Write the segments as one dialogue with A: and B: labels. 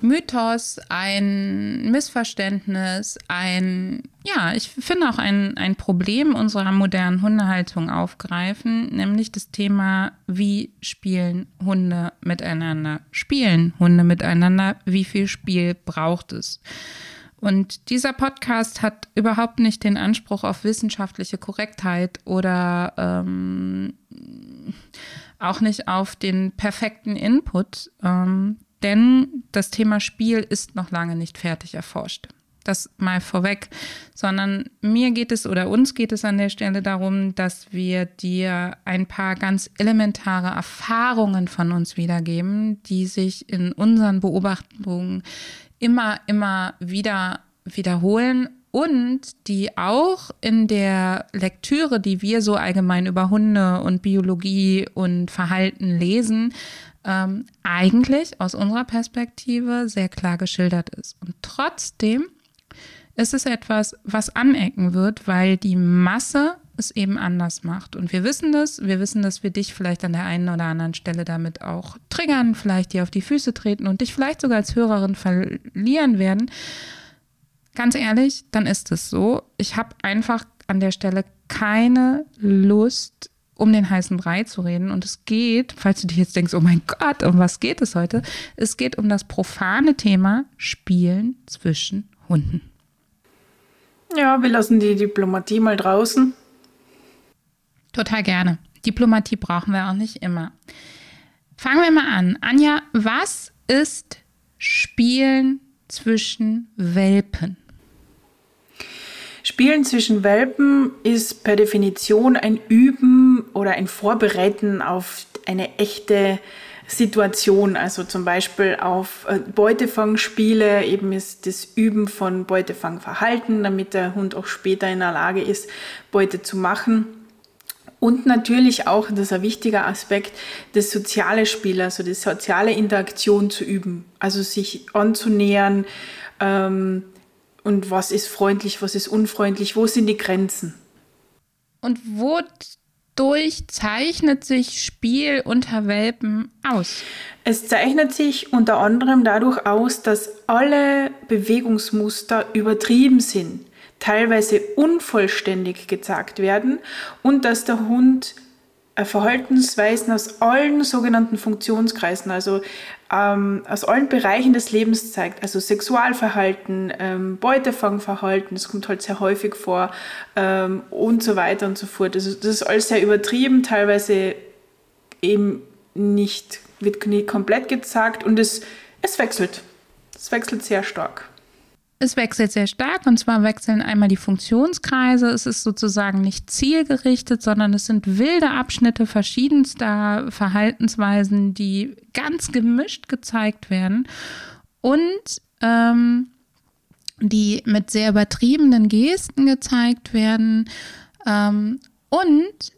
A: Mythos, ein Missverständnis, ein, ja, ich finde auch ein, ein Problem unserer modernen Hundehaltung aufgreifen, nämlich das Thema, wie spielen Hunde miteinander? Spielen Hunde miteinander? Wie viel Spiel braucht es? Und dieser Podcast hat überhaupt nicht den Anspruch auf wissenschaftliche Korrektheit oder ähm, auch nicht auf den perfekten Input. Ähm, denn das Thema Spiel ist noch lange nicht fertig erforscht. Das mal vorweg, sondern mir geht es oder uns geht es an der Stelle darum, dass wir dir ein paar ganz elementare Erfahrungen von uns wiedergeben, die sich in unseren Beobachtungen immer, immer wieder wiederholen und die auch in der Lektüre, die wir so allgemein über Hunde und Biologie und Verhalten lesen, ähm, eigentlich aus unserer Perspektive sehr klar geschildert ist. Und trotzdem ist es etwas, was anecken wird, weil die Masse es eben anders macht. Und wir wissen das, wir wissen, dass wir dich vielleicht an der einen oder anderen Stelle damit auch triggern, vielleicht dir auf die Füße treten und dich vielleicht sogar als Hörerin verlieren werden. Ganz ehrlich, dann ist es so. Ich habe einfach an der Stelle keine Lust, um den heißen Brei zu reden. Und es geht, falls du dich jetzt denkst, oh mein Gott, um was geht es heute? Es geht um das profane Thema Spielen zwischen Hunden.
B: Ja, wir lassen die Diplomatie mal draußen.
A: Total gerne. Diplomatie brauchen wir auch nicht immer. Fangen wir mal an. Anja, was ist Spielen zwischen Welpen?
B: Spielen zwischen Welpen ist per Definition ein Üben oder ein Vorbereiten auf eine echte Situation, also zum Beispiel auf äh, Beutefangspiele, eben ist das Üben von Beutefangverhalten, damit der Hund auch später in der Lage ist, Beute zu machen. Und natürlich auch, das ist ein wichtiger Aspekt, das soziale Spiel, also die soziale Interaktion zu üben, also sich anzunähern, ähm, und was ist freundlich, was ist unfreundlich, wo sind die Grenzen.
A: Und wodurch zeichnet sich Spiel unter Welpen aus?
B: Es zeichnet sich unter anderem dadurch aus, dass alle Bewegungsmuster übertrieben sind, teilweise unvollständig gezeigt werden und dass der Hund Verhaltensweisen aus allen sogenannten Funktionskreisen, also ähm, aus allen Bereichen des Lebens zeigt, also Sexualverhalten, ähm, Beutefangverhalten, das kommt halt sehr häufig vor ähm, und so weiter und so fort. Also das ist alles sehr übertrieben, teilweise eben nicht, wird nie komplett gezeigt und es, es wechselt. Es wechselt sehr stark.
A: Es wechselt sehr stark und zwar wechseln einmal die Funktionskreise. Es ist sozusagen nicht zielgerichtet, sondern es sind wilde Abschnitte verschiedenster Verhaltensweisen, die ganz gemischt gezeigt werden und ähm, die mit sehr übertriebenen Gesten gezeigt werden. Ähm, und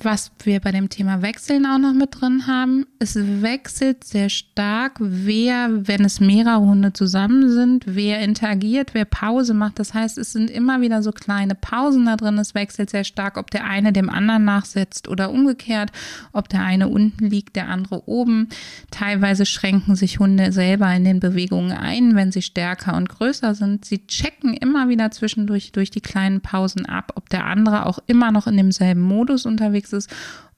A: was wir bei dem Thema Wechseln auch noch mit drin haben, es wechselt sehr stark, wer, wenn es mehrere Hunde zusammen sind, wer interagiert, wer Pause macht. Das heißt, es sind immer wieder so kleine Pausen da drin. Es wechselt sehr stark, ob der eine dem anderen nachsetzt oder umgekehrt, ob der eine unten liegt, der andere oben. Teilweise schränken sich Hunde selber in den Bewegungen ein, wenn sie stärker und größer sind. Sie checken immer wieder zwischendurch durch die kleinen Pausen ab, ob der andere auch immer noch in demselben Modus unterwegs ist.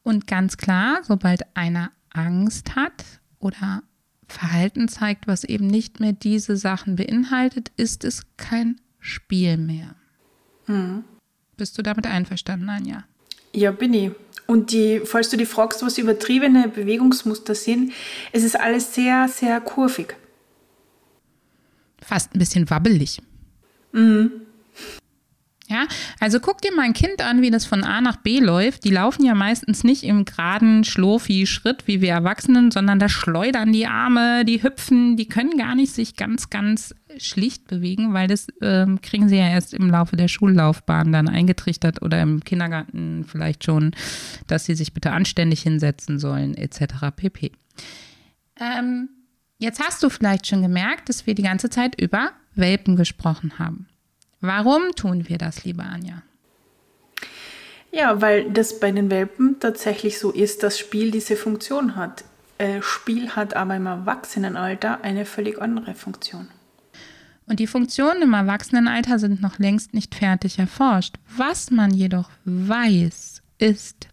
A: Und ganz klar, sobald einer Angst hat oder Verhalten zeigt, was eben nicht mehr diese Sachen beinhaltet, ist es kein Spiel mehr. Hm. Bist du damit einverstanden, Anja?
B: Ja, bin ich. Und die, falls du dich fragst, was übertriebene Bewegungsmuster sind, es ist alles sehr, sehr kurvig.
A: Fast ein bisschen wabbelig. Mhm. Ja, also guck dir mal ein Kind an, wie das von A nach B läuft. Die laufen ja meistens nicht im geraden Schlurfi-Schritt wie wir Erwachsenen, sondern da schleudern die Arme, die hüpfen, die können gar nicht sich ganz, ganz schlicht bewegen, weil das ähm, kriegen sie ja erst im Laufe der Schullaufbahn dann eingetrichtert oder im Kindergarten vielleicht schon, dass sie sich bitte anständig hinsetzen sollen, etc. pp. Ähm, jetzt hast du vielleicht schon gemerkt, dass wir die ganze Zeit über Welpen gesprochen haben. Warum tun wir das, liebe Anja?
B: Ja, weil das bei den Welpen tatsächlich so ist, dass Spiel diese Funktion hat. Äh, Spiel hat aber im Erwachsenenalter eine völlig andere Funktion.
A: Und die Funktionen im Erwachsenenalter sind noch längst nicht fertig erforscht. Was man jedoch weiß, ist,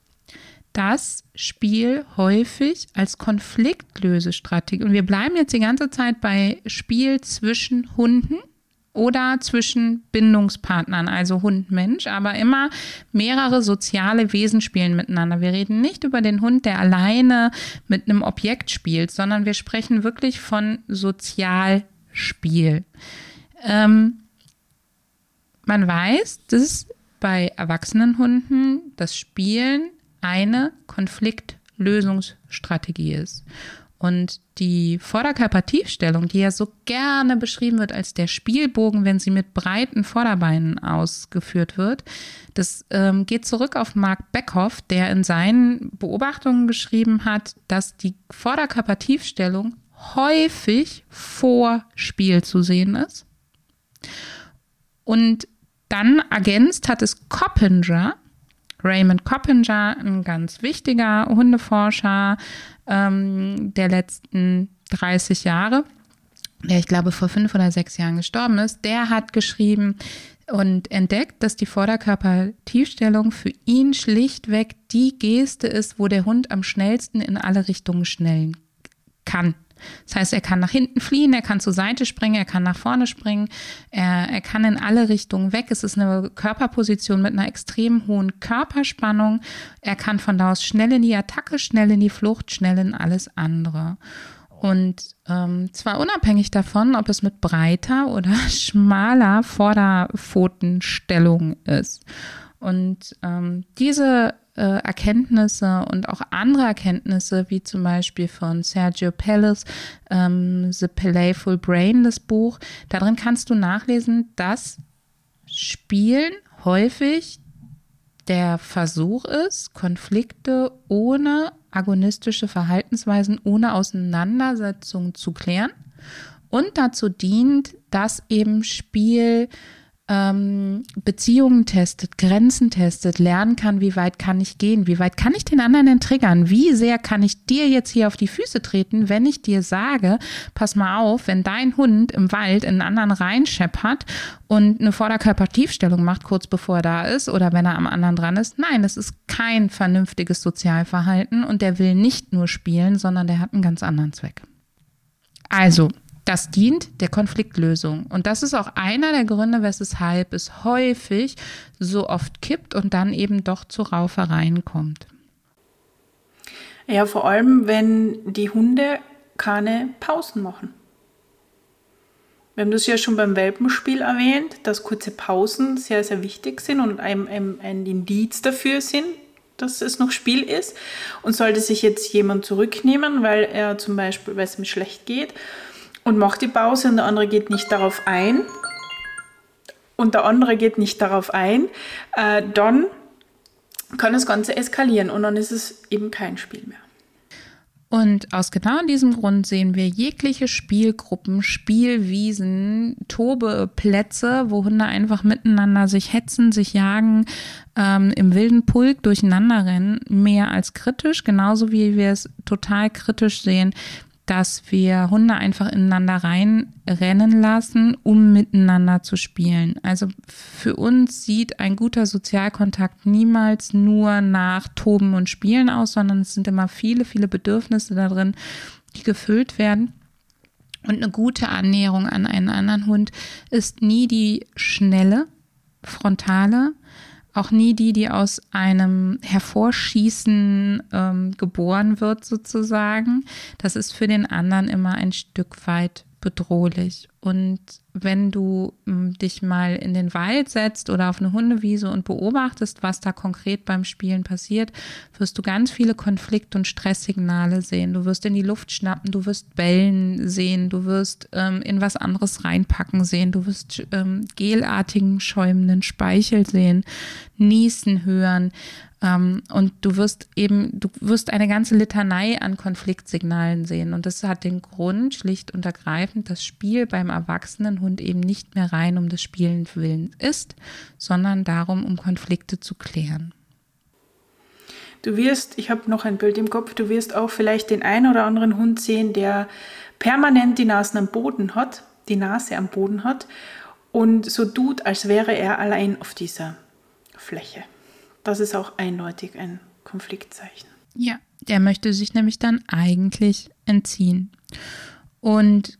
A: dass Spiel häufig als Konfliktlösestrategie, und wir bleiben jetzt die ganze Zeit bei Spiel zwischen Hunden oder zwischen Bindungspartnern, also Hund, Mensch, aber immer mehrere soziale Wesen spielen miteinander. Wir reden nicht über den Hund, der alleine mit einem Objekt spielt, sondern wir sprechen wirklich von Sozialspiel. Ähm, man weiß, dass bei erwachsenen Hunden das Spielen eine Konfliktlösungsstrategie ist. Und die Vorderkörpertiefstellung, die ja so gerne beschrieben wird als der Spielbogen, wenn sie mit breiten Vorderbeinen ausgeführt wird, das ähm, geht zurück auf Mark Beckhoff, der in seinen Beobachtungen geschrieben hat, dass die Vorderkörpertiefstellung häufig vor Spiel zu sehen ist. Und dann ergänzt hat es Coppinger, Raymond Coppinger, ein ganz wichtiger Hundeforscher ähm, der letzten 30 Jahre, der ich glaube vor fünf oder sechs Jahren gestorben ist, der hat geschrieben und entdeckt, dass die Vorderkörpertiefstellung für ihn schlichtweg die Geste ist, wo der Hund am schnellsten in alle Richtungen schnellen kann. Das heißt, er kann nach hinten fliehen, er kann zur Seite springen, er kann nach vorne springen, er, er kann in alle Richtungen weg. Es ist eine Körperposition mit einer extrem hohen Körperspannung. Er kann von da aus schnell in die Attacke, schnell in die Flucht, schnell in alles andere. Und ähm, zwar unabhängig davon, ob es mit breiter oder schmaler Vorderpfotenstellung ist. Und ähm, diese äh, Erkenntnisse und auch andere Erkenntnisse, wie zum Beispiel von Sergio Pellis, ähm, The Playful Brain, das Buch. Darin kannst du nachlesen, dass Spielen häufig der Versuch ist, Konflikte ohne agonistische Verhaltensweisen, ohne Auseinandersetzung zu klären und dazu dient, dass eben Spiel ähm, Beziehungen testet, Grenzen testet, lernen kann, wie weit kann ich gehen, wie weit kann ich den anderen denn triggern, wie sehr kann ich dir jetzt hier auf die Füße treten, wenn ich dir sage, pass mal auf, wenn dein Hund im Wald in einen anderen reinscheppert und eine Vorderkörpertiefstellung macht, kurz bevor er da ist oder wenn er am anderen dran ist. Nein, das ist kein vernünftiges Sozialverhalten und der will nicht nur spielen, sondern der hat einen ganz anderen Zweck. Also, das dient der Konfliktlösung. Und das ist auch einer der Gründe, weshalb es häufig so oft kippt und dann eben doch zu Raufereien kommt.
B: Ja, vor allem, wenn die Hunde keine Pausen machen. Wir haben das ja schon beim Welpenspiel erwähnt, dass kurze Pausen sehr, sehr wichtig sind und ein, ein, ein Indiz dafür sind, dass es noch Spiel ist. Und sollte sich jetzt jemand zurücknehmen, weil er zum Beispiel, weil es ihm schlecht geht, und macht die Pause und der andere geht nicht darauf ein und der andere geht nicht darauf ein, äh, dann kann das Ganze eskalieren und dann ist es eben kein Spiel mehr.
A: Und aus genau diesem Grund sehen wir jegliche Spielgruppen, Spielwiesen, Tobeplätze, wo Hunde einfach miteinander sich hetzen, sich jagen, ähm, im wilden Pulk durcheinander rennen, mehr als kritisch, genauso wie wir es total kritisch sehen, dass wir Hunde einfach ineinander reinrennen lassen, um miteinander zu spielen. Also für uns sieht ein guter Sozialkontakt niemals nur nach Toben und Spielen aus, sondern es sind immer viele, viele Bedürfnisse da drin, die gefüllt werden. Und eine gute Annäherung an einen anderen Hund ist nie die schnelle, frontale, auch nie die, die aus einem Hervorschießen ähm, geboren wird, sozusagen. Das ist für den anderen immer ein Stück weit bedrohlich. Und wenn du m, dich mal in den Wald setzt oder auf eine Hundewiese und beobachtest, was da konkret beim Spielen passiert, wirst du ganz viele Konflikt- und Stresssignale sehen. Du wirst in die Luft schnappen, du wirst bellen sehen, du wirst ähm, in was anderes reinpacken sehen, du wirst ähm, gelartigen, schäumenden Speichel sehen, niesen hören. Ähm, und du wirst eben, du wirst eine ganze Litanei an Konfliktsignalen sehen. Und das hat den Grund, schlicht und ergreifend, das Spiel beim erwachsenen Hund eben nicht mehr rein um des Spielens willen ist, sondern darum, um Konflikte zu klären.
B: Du wirst, ich habe noch ein Bild im Kopf, du wirst auch vielleicht den einen oder anderen Hund sehen, der permanent die Nase am Boden hat, die Nase am Boden hat und so tut, als wäre er allein auf dieser Fläche. Das ist auch eindeutig ein Konfliktzeichen.
A: Ja, der möchte sich nämlich dann eigentlich entziehen. Und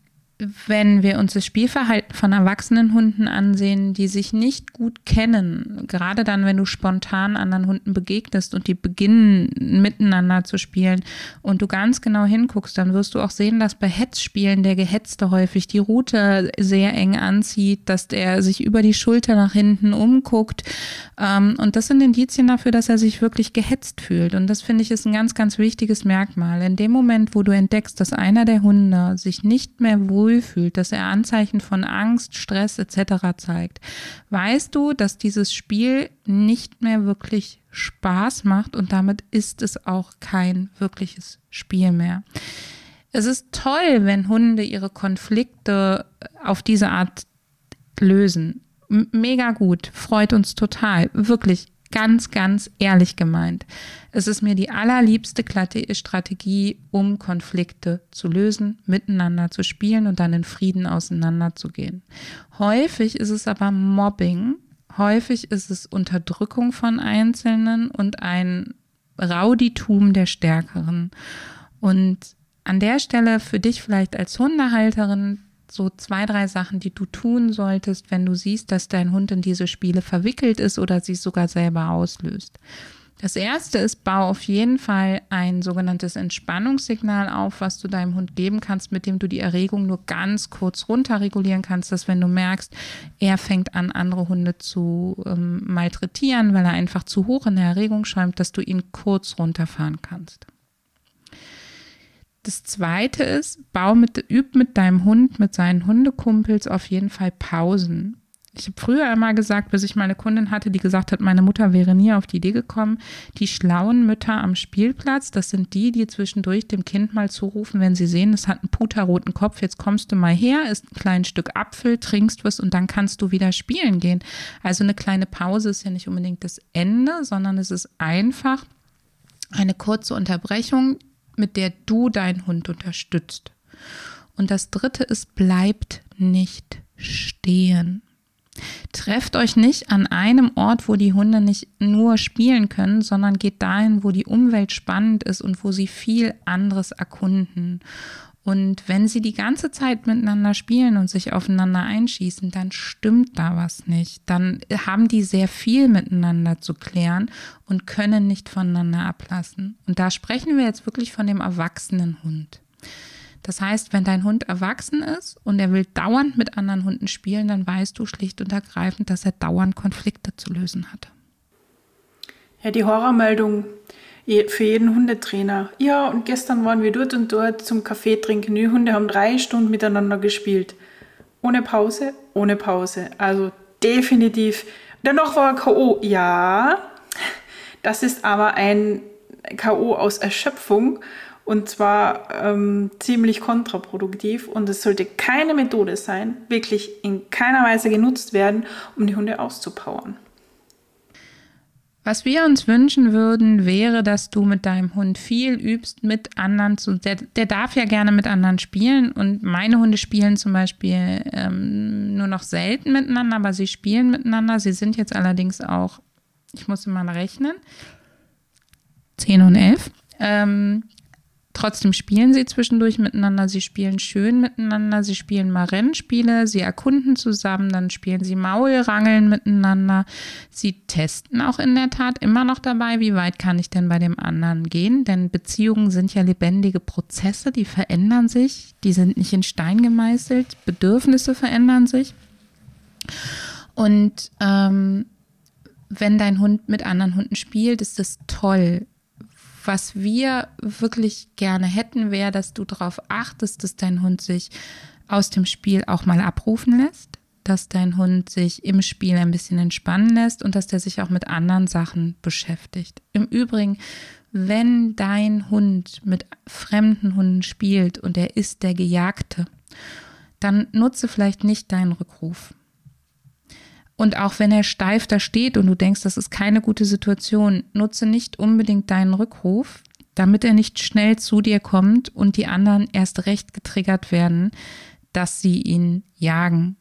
A: wenn wir uns das Spielverhalten von erwachsenen Hunden ansehen, die sich nicht gut kennen, gerade dann, wenn du spontan anderen Hunden begegnest und die beginnen miteinander zu spielen und du ganz genau hinguckst, dann wirst du auch sehen, dass bei Hetzspielen der Gehetzte häufig die Route sehr eng anzieht, dass der sich über die Schulter nach hinten umguckt. Ähm, und das sind Indizien dafür, dass er sich wirklich gehetzt fühlt. Und das finde ich ist ein ganz, ganz wichtiges Merkmal. In dem Moment, wo du entdeckst, dass einer der Hunde sich nicht mehr wohl wohlfühlt, dass er Anzeichen von Angst, Stress etc. zeigt, weißt du, dass dieses Spiel nicht mehr wirklich Spaß macht und damit ist es auch kein wirkliches Spiel mehr. Es ist toll, wenn Hunde ihre Konflikte auf diese Art lösen. mega gut, freut uns total, wirklich ganz, ganz ehrlich gemeint. Es ist mir die allerliebste Strategie, um Konflikte zu lösen, miteinander zu spielen und dann in Frieden auseinanderzugehen. Häufig ist es aber Mobbing, häufig ist es Unterdrückung von Einzelnen und ein Rauditum der Stärkeren. Und an der Stelle für dich vielleicht als Hundehalterin so zwei, drei Sachen, die du tun solltest, wenn du siehst, dass dein Hund in diese Spiele verwickelt ist oder sie sogar selber auslöst. Das erste ist, bau auf jeden Fall ein sogenanntes Entspannungssignal auf, was du deinem Hund geben kannst, mit dem du die Erregung nur ganz kurz runterregulieren kannst, dass wenn du merkst, er fängt an, andere Hunde zu ähm, malträtieren, weil er einfach zu hoch in der Erregung schäumt, dass du ihn kurz runterfahren kannst. Das zweite ist, bau mit, üb mit deinem Hund, mit seinen Hundekumpels auf jeden Fall Pausen. Ich habe früher immer gesagt, bis ich meine Kundin hatte, die gesagt hat, meine Mutter wäre nie auf die Idee gekommen, die schlauen Mütter am Spielplatz, das sind die, die zwischendurch dem Kind mal zurufen, wenn sie sehen, es hat einen puterroten Kopf, jetzt kommst du mal her, isst ein kleines Stück Apfel, trinkst was und dann kannst du wieder spielen gehen. Also eine kleine Pause ist ja nicht unbedingt das Ende, sondern es ist einfach eine kurze Unterbrechung, mit der du deinen Hund unterstützt. Und das dritte ist, bleibt nicht stehen. Trefft euch nicht an einem Ort, wo die Hunde nicht nur spielen können, sondern geht dahin, wo die Umwelt spannend ist und wo sie viel anderes erkunden. Und wenn sie die ganze Zeit miteinander spielen und sich aufeinander einschießen, dann stimmt da was nicht. Dann haben die sehr viel miteinander zu klären und können nicht voneinander ablassen. Und da sprechen wir jetzt wirklich von dem erwachsenen Hund. Das heißt, wenn dein Hund erwachsen ist und er will dauernd mit anderen Hunden spielen, dann weißt du schlicht und ergreifend, dass er dauernd Konflikte zu lösen hat.
B: Ja, die Horrormeldung für jeden Hundetrainer. Ja, und gestern waren wir dort und dort zum Kaffee trinken. Die Hunde haben drei Stunden miteinander gespielt. Ohne Pause, ohne Pause. Also definitiv. Dennoch war K.O. Ja, das ist aber ein K.O. aus Erschöpfung und zwar ähm, ziemlich kontraproduktiv und es sollte keine Methode sein, wirklich in keiner Weise genutzt werden, um die Hunde auszupowern.
A: Was wir uns wünschen würden, wäre, dass du mit deinem Hund viel übst, mit anderen zu. Der, der darf ja gerne mit anderen spielen und meine Hunde spielen zum Beispiel ähm, nur noch selten miteinander, aber sie spielen miteinander. Sie sind jetzt allerdings auch, ich muss mal rechnen, 10 und 11. Ähm, trotzdem spielen sie zwischendurch miteinander, sie spielen schön miteinander, sie spielen mal Rennspiele, sie erkunden zusammen, dann spielen sie Maulrangeln miteinander. Sie testen auch in der Tat immer noch dabei, wie weit kann ich denn bei dem anderen gehen, denn Beziehungen sind ja lebendige Prozesse, die verändern sich, die sind nicht in Stein gemeißelt, Bedürfnisse verändern sich. Und ähm, wenn dein Hund mit anderen Hunden spielt, ist das toll. Was wir wirklich gerne hätten, wäre, dass du darauf achtest, dass dein Hund sich aus dem Spiel auch mal abrufen lässt, dass dein Hund sich im Spiel ein bisschen entspannen lässt und dass der sich auch mit anderen Sachen beschäftigt. Im Übrigen, wenn dein Hund mit fremden Hunden spielt und er ist der Gejagte, dann nutze vielleicht nicht deinen Rückruf. Und auch wenn er steif da steht und du denkst, das ist keine gute Situation, nutze nicht unbedingt deinen Rückruf, damit er nicht schnell zu dir kommt und die anderen erst recht getriggert werden, dass sie ihn jagen,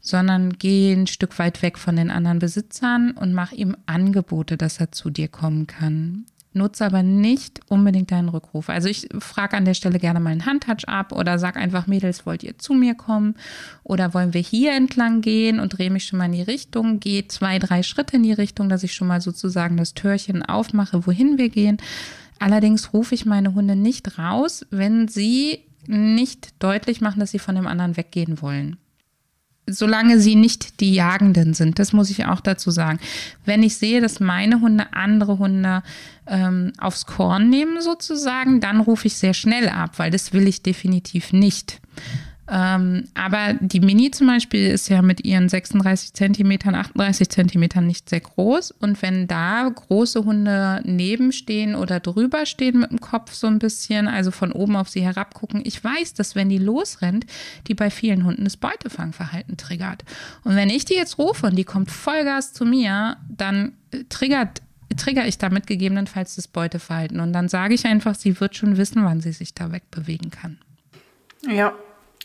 A: sondern geh ein Stück weit weg von den anderen Besitzern und mach ihm Angebote, dass er zu dir kommen kann nutze aber nicht unbedingt deinen Rückruf. Also ich frage an der Stelle gerne mal einen Handtouch ab oder sag einfach, Mädels, wollt ihr zu mir kommen? Oder wollen wir hier entlang gehen und drehe mich schon mal in die Richtung, gehe zwei, drei Schritte in die Richtung, dass ich schon mal sozusagen das Türchen aufmache, wohin wir gehen. Allerdings rufe ich meine Hunde nicht raus, wenn sie nicht deutlich machen, dass sie von dem anderen weggehen wollen solange sie nicht die Jagenden sind. Das muss ich auch dazu sagen. Wenn ich sehe, dass meine Hunde andere Hunde ähm, aufs Korn nehmen sozusagen, dann rufe ich sehr schnell ab, weil das will ich definitiv nicht. Ähm, aber die Mini zum Beispiel ist ja mit ihren 36 Zentimetern, 38 Zentimetern nicht sehr groß. Und wenn da große Hunde nebenstehen oder drüber stehen mit dem Kopf so ein bisschen, also von oben auf sie herab gucken, ich weiß, dass wenn die losrennt, die bei vielen Hunden das Beutefangverhalten triggert. Und wenn ich die jetzt rufe und die kommt Vollgas zu mir, dann triggert trigger ich damit gegebenenfalls das Beuteverhalten. Und dann sage ich einfach, sie wird schon wissen, wann sie sich da wegbewegen kann.
B: Ja,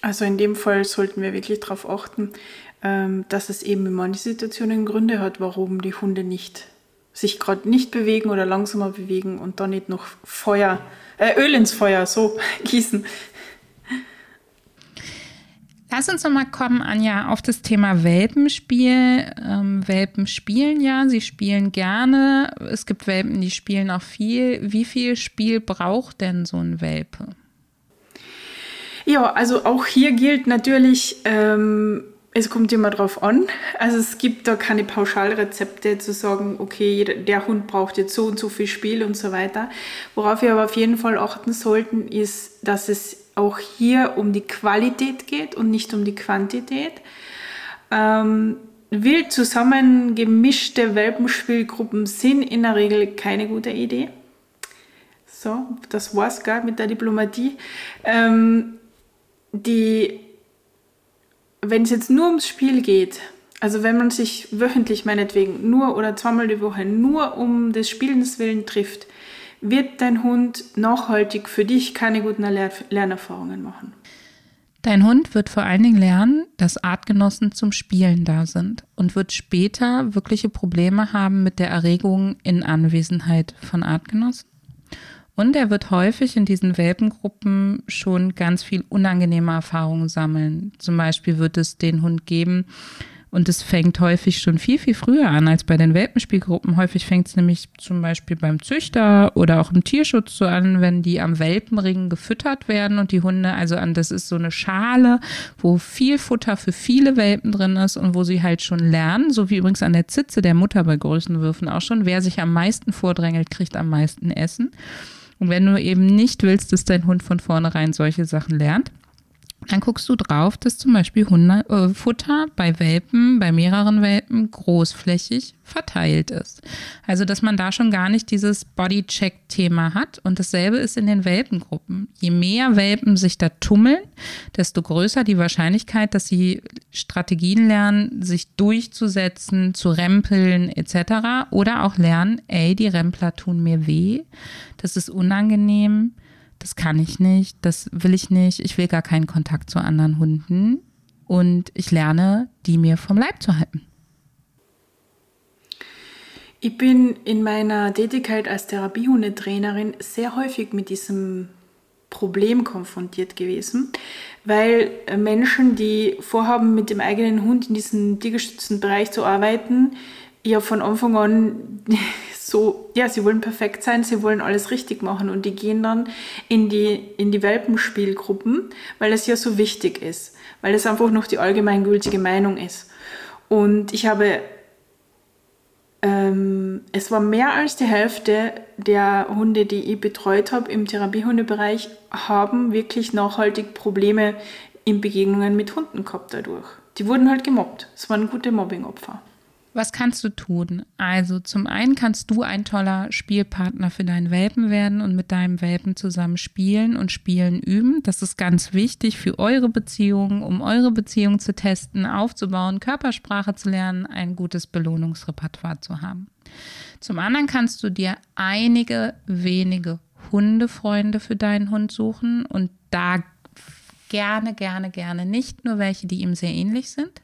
B: also in dem Fall sollten wir wirklich darauf achten, ähm, dass es eben in manchen Situationen Gründe hat, warum die Hunde nicht sich gerade nicht bewegen oder langsamer bewegen und dann nicht noch Feuer, äh, Öl ins Feuer so gießen.
A: Lass uns nochmal kommen, Anja, auf das Thema Welpenspiel. Ähm, Welpen spielen ja, sie spielen gerne. Es gibt Welpen, die spielen auch viel. Wie viel Spiel braucht denn so ein Welpe?
B: Ja, also auch hier gilt natürlich, ähm, es kommt immer drauf an. Also es gibt da keine Pauschalrezepte zu sagen, okay, der Hund braucht jetzt so und so viel Spiel und so weiter. Worauf wir aber auf jeden Fall achten sollten, ist, dass es auch hier um die Qualität geht und nicht um die Quantität. Ähm, wild zusammengemischte Welpenspielgruppen sind in der Regel keine gute Idee. So, das war's gar mit der Diplomatie. Ähm, die, wenn es jetzt nur ums Spiel geht, also wenn man sich wöchentlich meinetwegen nur oder zweimal die Woche nur um des Spielens willen trifft, wird dein Hund nachhaltig für dich keine guten Lernerfahrungen machen.
A: Dein Hund wird vor allen Dingen lernen, dass Artgenossen zum Spielen da sind und wird später wirkliche Probleme haben mit der Erregung in Anwesenheit von Artgenossen. Und er wird häufig in diesen Welpengruppen schon ganz viel unangenehme Erfahrungen sammeln. Zum Beispiel wird es den Hund geben, und es fängt häufig schon viel, viel früher an als bei den Welpenspielgruppen. Häufig fängt es nämlich zum Beispiel beim Züchter oder auch im Tierschutz so an, wenn die am Welpenring gefüttert werden und die Hunde, also an, das ist so eine Schale, wo viel Futter für viele Welpen drin ist und wo sie halt schon lernen, so wie übrigens an der Zitze der Mutter bei Größenwürfen auch schon, wer sich am meisten vordrängelt, kriegt am meisten Essen. Und wenn du eben nicht willst, dass dein Hund von vornherein solche Sachen lernt, dann guckst du drauf, dass zum Beispiel Hunde, äh, Futter bei Welpen, bei mehreren Welpen großflächig verteilt ist. Also, dass man da schon gar nicht dieses Bodycheck-Thema hat. Und dasselbe ist in den Welpengruppen. Je mehr Welpen sich da tummeln, desto größer die Wahrscheinlichkeit, dass sie Strategien lernen, sich durchzusetzen, zu rempeln etc. Oder auch lernen, ey, die Rempler tun mir weh, das ist unangenehm das kann ich nicht, das will ich nicht, ich will gar keinen Kontakt zu anderen Hunden und ich lerne, die mir vom Leib zu halten.
B: Ich bin in meiner Tätigkeit als Therapiehundetrainerin sehr häufig mit diesem Problem konfrontiert gewesen, weil Menschen, die vorhaben, mit dem eigenen Hund in diesem tiergestützten Bereich zu arbeiten, ja von Anfang an so, ja, sie wollen perfekt sein, sie wollen alles richtig machen und die gehen dann in die, in die Welpenspielgruppen, weil es ja so wichtig ist, weil es einfach noch die allgemeingültige Meinung ist. Und ich habe ähm, es war mehr als die Hälfte der Hunde, die ich betreut habe im Therapiehundebereich, haben wirklich nachhaltig Probleme in Begegnungen mit Hunden gehabt dadurch. Die wurden halt gemobbt. Es waren gute Mobbingopfer.
A: Was kannst du tun? Also zum einen kannst du ein toller Spielpartner für deinen Welpen werden und mit deinem Welpen zusammen spielen und spielen üben. Das ist ganz wichtig für eure Beziehung, um eure Beziehung zu testen, aufzubauen, Körpersprache zu lernen, ein gutes Belohnungsrepertoire zu haben. Zum anderen kannst du dir einige wenige Hundefreunde für deinen Hund suchen und da gerne, gerne, gerne nicht nur welche, die ihm sehr ähnlich sind,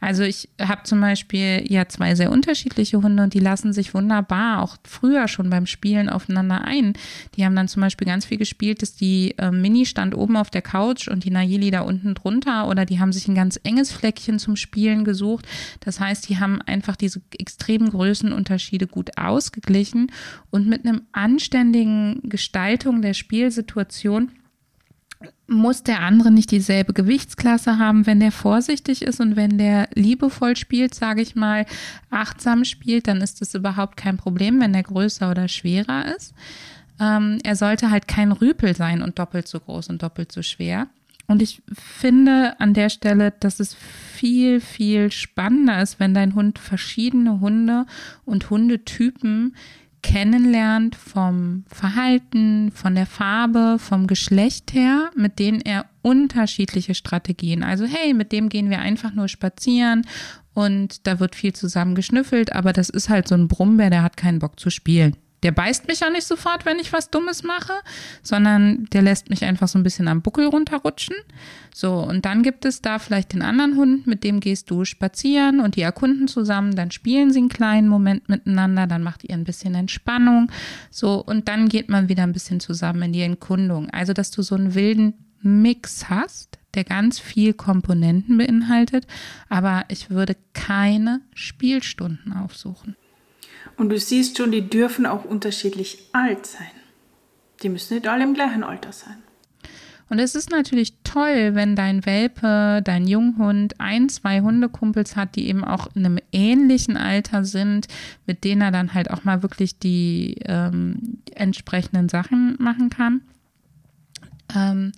A: also ich habe zum Beispiel ja zwei sehr unterschiedliche Hunde und die lassen sich wunderbar auch früher schon beim Spielen aufeinander ein. Die haben dann zum Beispiel ganz viel gespielt, dass die äh, Mini stand oben auf der Couch und die Nayeli da unten drunter oder die haben sich ein ganz enges Fleckchen zum Spielen gesucht. Das heißt, die haben einfach diese extremen Größenunterschiede gut ausgeglichen und mit einem anständigen Gestaltung der Spielsituation muss der andere nicht dieselbe Gewichtsklasse haben, wenn der vorsichtig ist und wenn der liebevoll spielt, sage ich mal, achtsam spielt, dann ist das überhaupt kein Problem, wenn der größer oder schwerer ist. Ähm, er sollte halt kein Rüpel sein und doppelt so groß und doppelt so schwer. Und ich finde an der Stelle, dass es viel, viel spannender ist, wenn dein Hund verschiedene Hunde und Hundetypen kennenlernt vom Verhalten, von der Farbe, vom Geschlecht her, mit denen er unterschiedliche Strategien. Also hey, mit dem gehen wir einfach nur spazieren und da wird viel zusammen geschnüffelt, aber das ist halt so ein Brummbär, der hat keinen Bock zu spielen. Der beißt mich ja nicht sofort, wenn ich was Dummes mache, sondern der lässt mich einfach so ein bisschen am Buckel runterrutschen. So, und dann gibt es da vielleicht den anderen Hund, mit dem gehst du spazieren und die erkunden zusammen, dann spielen sie einen kleinen Moment miteinander, dann macht ihr ein bisschen Entspannung. So, und dann geht man wieder ein bisschen zusammen in die Erkundung. Also, dass du so einen wilden Mix hast, der ganz viel Komponenten beinhaltet, aber ich würde keine Spielstunden aufsuchen.
B: Und du siehst schon, die dürfen auch unterschiedlich alt sein. Die müssen nicht alle im gleichen Alter sein.
A: Und es ist natürlich toll, wenn dein Welpe, dein Junghund ein, zwei Hundekumpels hat, die eben auch in einem ähnlichen Alter sind, mit denen er dann halt auch mal wirklich die ähm, entsprechenden Sachen machen kann. Ähm,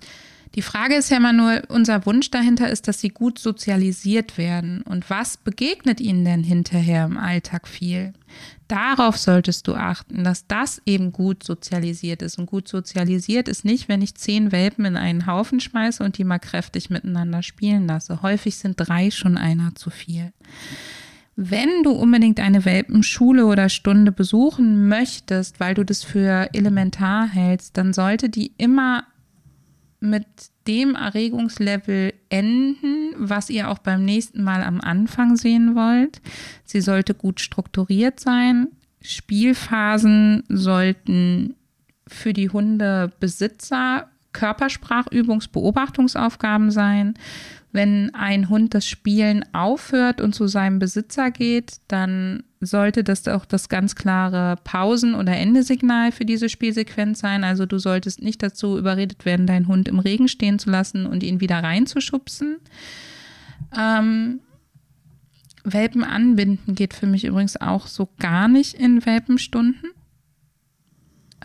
A: die Frage ist ja immer nur, unser Wunsch dahinter ist, dass sie gut sozialisiert werden. Und was begegnet ihnen denn hinterher im Alltag viel? Darauf solltest du achten, dass das eben gut sozialisiert ist. Und gut sozialisiert ist nicht, wenn ich zehn Welpen in einen Haufen schmeiße und die mal kräftig miteinander spielen lasse. Häufig sind drei schon einer zu viel. Wenn du unbedingt eine Welpenschule oder Stunde besuchen möchtest, weil du das für elementar hältst, dann sollte die immer mit dem Erregungslevel enden, was ihr auch beim nächsten Mal am Anfang sehen wollt. Sie sollte gut strukturiert sein. Spielphasen sollten für die Hundebesitzer Körpersprachübungsbeobachtungsaufgaben sein. Wenn ein Hund das Spielen aufhört und zu seinem Besitzer geht, dann sollte das auch das ganz klare Pausen- oder Endesignal für diese Spielsequenz sein. Also du solltest nicht dazu überredet werden, deinen Hund im Regen stehen zu lassen und ihn wieder reinzuschubsen. Ähm, Welpen anbinden geht für mich übrigens auch so gar nicht in Welpenstunden.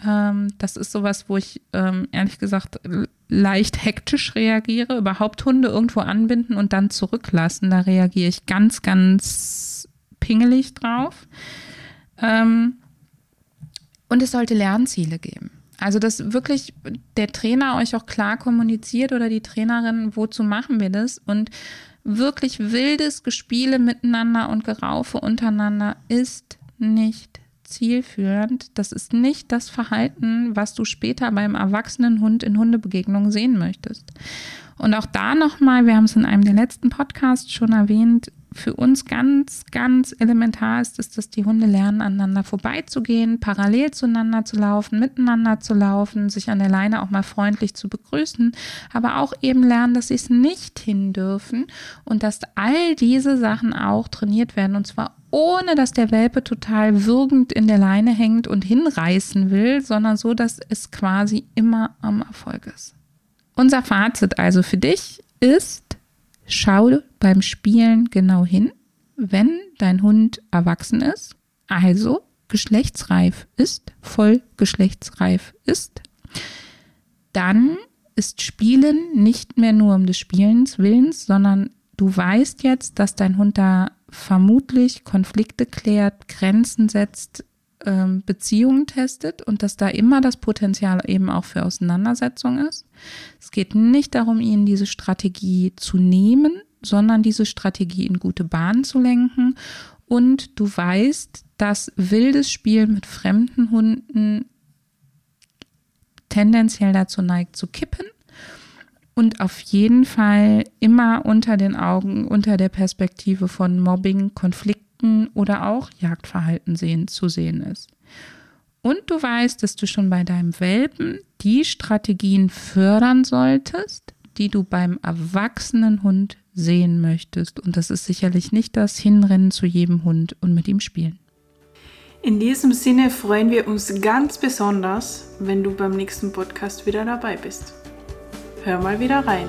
A: Ähm, das ist sowas, wo ich ähm, ehrlich gesagt leicht hektisch reagiere. Überhaupt Hunde irgendwo anbinden und dann zurücklassen, da reagiere ich ganz, ganz pingelig drauf. Ähm, und es sollte Lernziele geben. Also, dass wirklich der Trainer euch auch klar kommuniziert oder die Trainerin, wozu machen wir das? Und wirklich wildes Gespiele miteinander und Geraufe untereinander ist nicht zielführend. Das ist nicht das Verhalten, was du später beim erwachsenen Hund in Hundebegegnungen sehen möchtest. Und auch da nochmal, wir haben es in einem der letzten Podcasts schon erwähnt, für uns ganz, ganz elementar ist, ist, dass die Hunde lernen, aneinander vorbeizugehen, parallel zueinander zu laufen, miteinander zu laufen, sich an der Leine auch mal freundlich zu begrüßen, aber auch eben lernen, dass sie es nicht hin dürfen und dass all diese Sachen auch trainiert werden und zwar ohne dass der Welpe total würgend in der Leine hängt und hinreißen will, sondern so, dass es quasi immer am Erfolg ist. Unser Fazit also für dich ist, schau beim Spielen genau hin, wenn dein Hund erwachsen ist, also geschlechtsreif ist, voll geschlechtsreif ist, dann ist Spielen nicht mehr nur um des Spielens Willens, sondern du weißt jetzt, dass dein Hund da vermutlich Konflikte klärt, Grenzen setzt, ähm, Beziehungen testet und dass da immer das Potenzial eben auch für Auseinandersetzung ist. Es geht nicht darum, ihnen diese Strategie zu nehmen, sondern diese Strategie in gute Bahnen zu lenken. Und du weißt, dass wildes Spiel mit fremden Hunden tendenziell dazu neigt zu kippen und auf jeden Fall immer unter den Augen, unter der Perspektive von Mobbing, Konflikten oder auch Jagdverhalten sehen, zu sehen ist. Und du weißt, dass du schon bei deinem Welpen die Strategien fördern solltest, die du beim erwachsenen Hund sehen möchtest. Und das ist sicherlich nicht das Hinrennen zu jedem Hund und mit ihm spielen.
B: In diesem Sinne freuen wir uns ganz besonders, wenn du beim nächsten Podcast wieder dabei bist. Hör mal wieder rein.